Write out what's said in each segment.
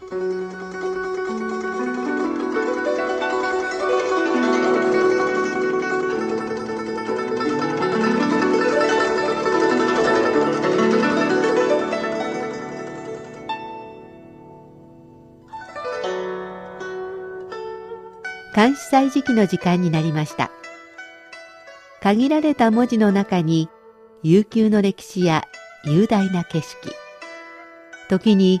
監視祭時期の時間になりました。限られた文字の中に悠久の歴史や雄大な景色。時に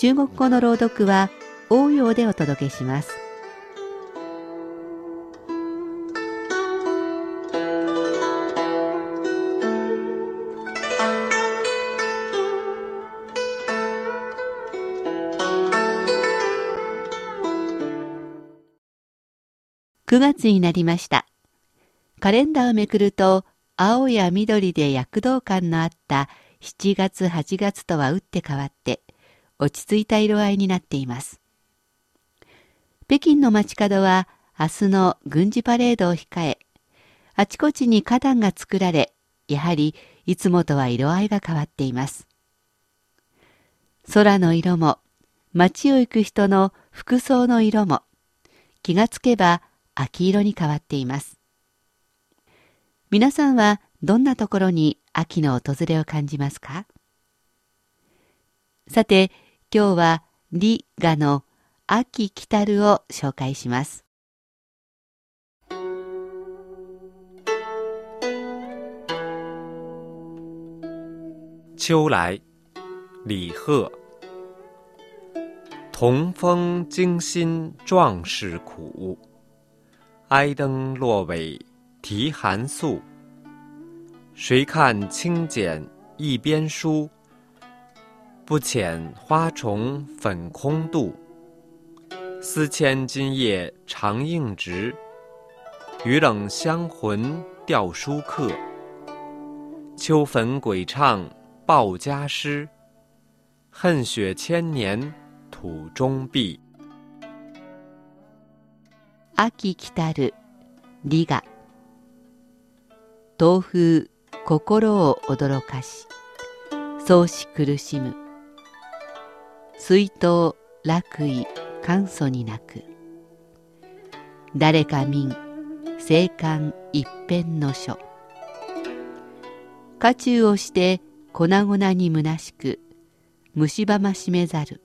中国語の朗読は応用でお届けします。9月になりました。カレンダーをめくると、青や緑で躍動感のあった7月8月とは打って変わって、落ち着いた色合いになっています。北京の街角は明日の軍事パレードを控え、あちこちに花壇が作られ、やはりいつもとは色合いが変わっています。空の色も、街を行く人の服装の色も、気がつけば秋色に変わっています。皆さんはどんなところに秋の訪れを感じますか？さて、今日は李画の秋来たるを紹介します。秋来，李贺。同风惊心壮士苦。哀登落尾啼寒宿，谁看清简一边书？不遣花重粉空度。思迁今夜长应直，雨冷香魂吊书客。秋坟鬼唱报家诗，恨雪千年土中碧。秋来たる李が東風心を驚かし創始苦しむ 水筒楽意簡素に泣く。誰か民生還一辺の書。家中をして粉々に虚しく虫歯ましめざる。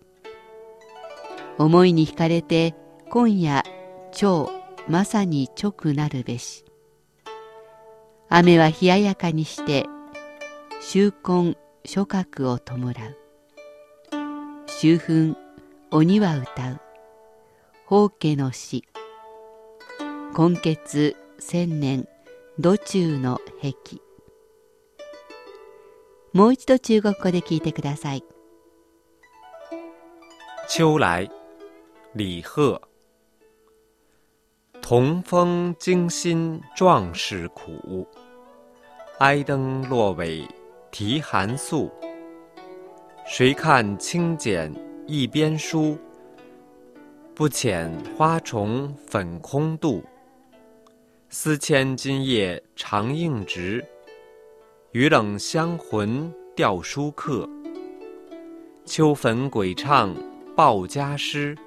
思いに惹かれて今夜超まさに直なるべし。雨は冷ややかにして秋根諸角を弔う。秋分鬼は歌う。法家の死。今月千年土中の壁。もう一度中国語で聞いてください。秋来李贺。同风惊心壮士苦，哀登落尾啼寒宿。谁看清简一边书？不遣花重粉空度。思迁今夜长应直，雨冷香魂吊书客。秋坟鬼唱报家诗，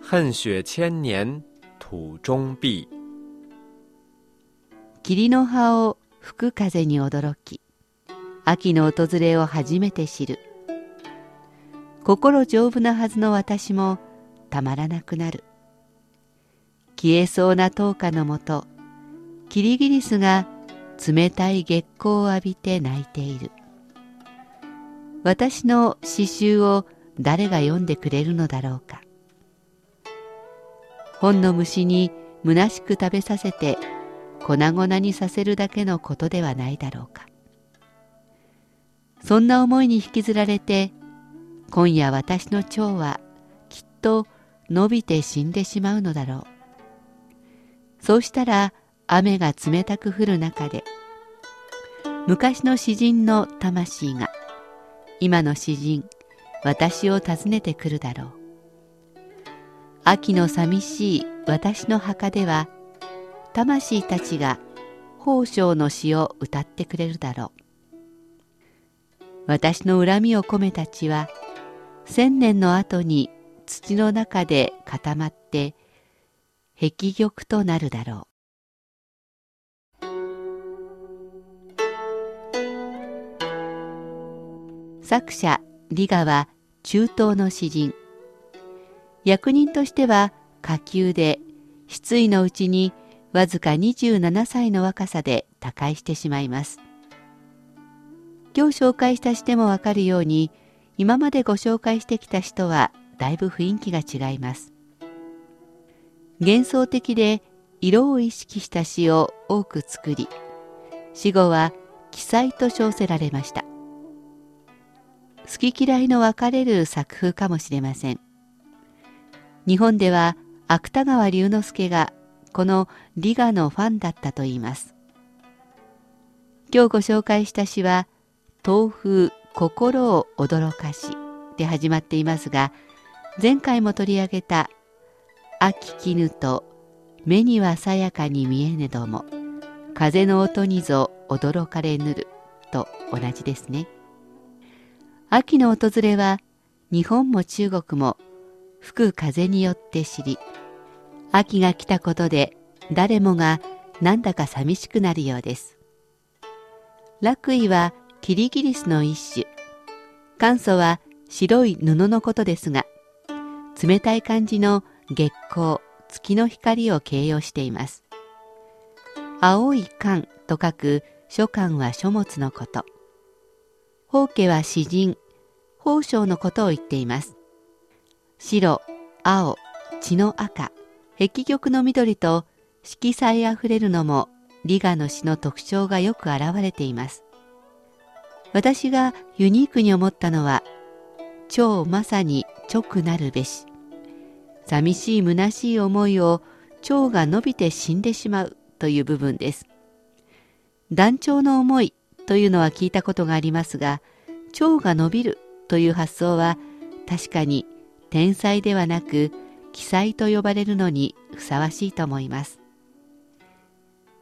恨雪千年。土中碧霧の葉を吹く風に驚き秋の訪れを初めて知る心丈夫なはずの私もたまらなくなる。消えそうな灯火のもとキリギリスが冷たい月光を浴びて泣いている。私の詩集を誰が読んでくれるのだろうか。本の虫に虚しく食べさせて粉々にさせるだけのことではないだろうか。そんな思いに引きずられて今夜私の蝶はきっと伸びて死んでしまうのだろう。そうしたら雨が冷たく降る中で、昔の詩人の魂が、今の詩人、私を訪ねてくるだろう。秋の寂しい私の墓では、魂たちが宝生の詩を歌ってくれるだろう。私の恨みを込めた血は、千年の後に土の中で固まって壁玉となるだろう。作者リガは中東の詩人。役人としては下級で失意のうちにわずか27歳の若さで他界してしまいます。今日紹介した詩でもわかるように今までご紹介してきた詩とはだいぶ雰囲気が違います。幻想的で色を意識した詩を多く作り、死後は記載と称せられました。好き嫌いの分かれる作風かもしれません。日本では芥川龍之介がこのリガのファンだったといいます。今日ご紹介した詩は、東風心を驚かしで始まっていますが、前回も取り上げた秋絹と目にはさやかに見えねども風の音にぞ驚かれぬると同じですね。秋の訪れは日本も中国も吹く風によって知り秋が来たことで誰もがなんだか寂しくなるようです。落衣はキリギリスの一種簡素は白い布のことですが冷たい感じの月光、月の光を形容しています。青い寒と書く書寒は書物のこと。宝家は詩人、宝章のことを言っています。白、青、血の赤、壁玉の緑と色彩あふれるのもリガの詩の特徴がよく現れています。私がユニークに思ったのは超まさに直なるべし。寂しい虚しい思いを蝶が伸びて死んでしまうという部分です。団長の思いというのは聞いたことがありますが蝶が伸びるという発想は確かに天才ではなく奇才と呼ばれるのにふさわしいと思います。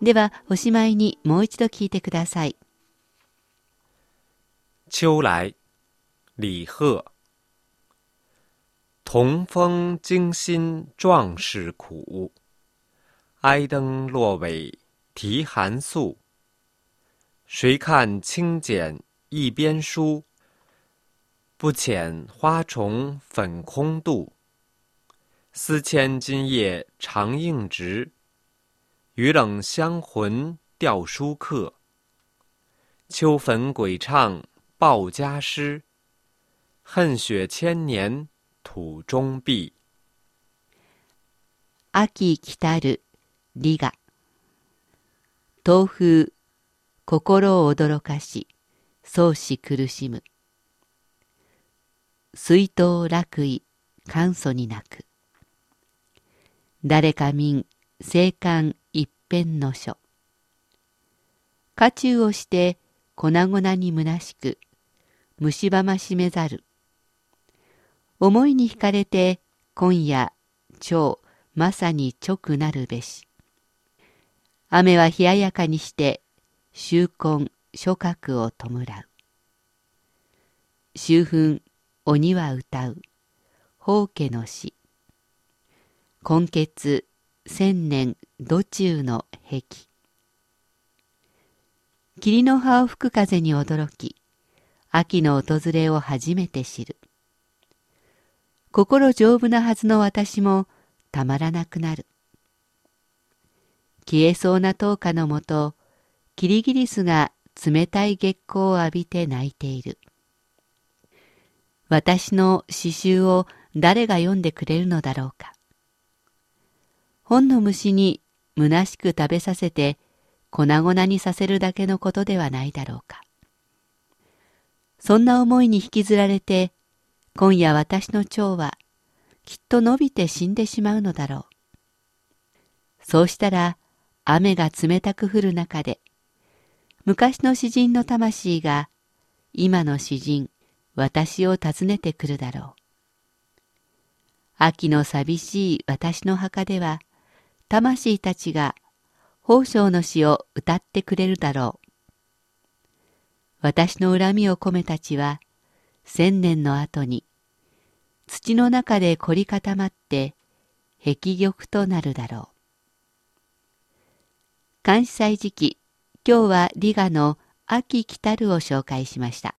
ではおしまいにもう一度聞いてください。秋来李贺同风惊心壮士苦，哀灯落尾啼寒宿。谁看清简一边书？不遣花重粉空度。思迁今夜长应直，雨冷香魂吊书客。秋坟鬼唱报家诗，恨雪千年。土中壁秋来たる李が。東風心を驚かし相思苦しむ。水筒楽意簡素に泣く。誰か民生還一辺の書。家中をして粉々に虚しく虫歯ましめざる。思いに惹かれて今夜超まさに直なるべし。雨は冷ややかにして秋根諸角を弔う。秋分鬼は歌う。宝家の詩今月千年土中の壁。霧の葉を吹く風に驚き秋の訪れを初めて知る心丈夫なはずの私もたまらなくなる。消えそうな灯火のもと、キリギリスが冷たい月光を浴びて泣いている。私の詩集を誰が読んでくれるのだろうか。本の虫に虚しく食べさせて粉々にさせるだけのことではないだろうか。そんな思いに引きずられて今夜私の蝶はきっと伸びて死んでしまうのだろう。そうしたら雨が冷たく降る中で昔の詩人の魂が今の詩人私を訪ねてくるだろう。秋の寂しい私の墓では魂たちが宝生の詩を歌ってくれるだろう。私の恨みを込めたちは千年の後に土の中で凝り固まって壁玉となるだろう。監視祭時期、今日はリガの秋来たるを紹介しました。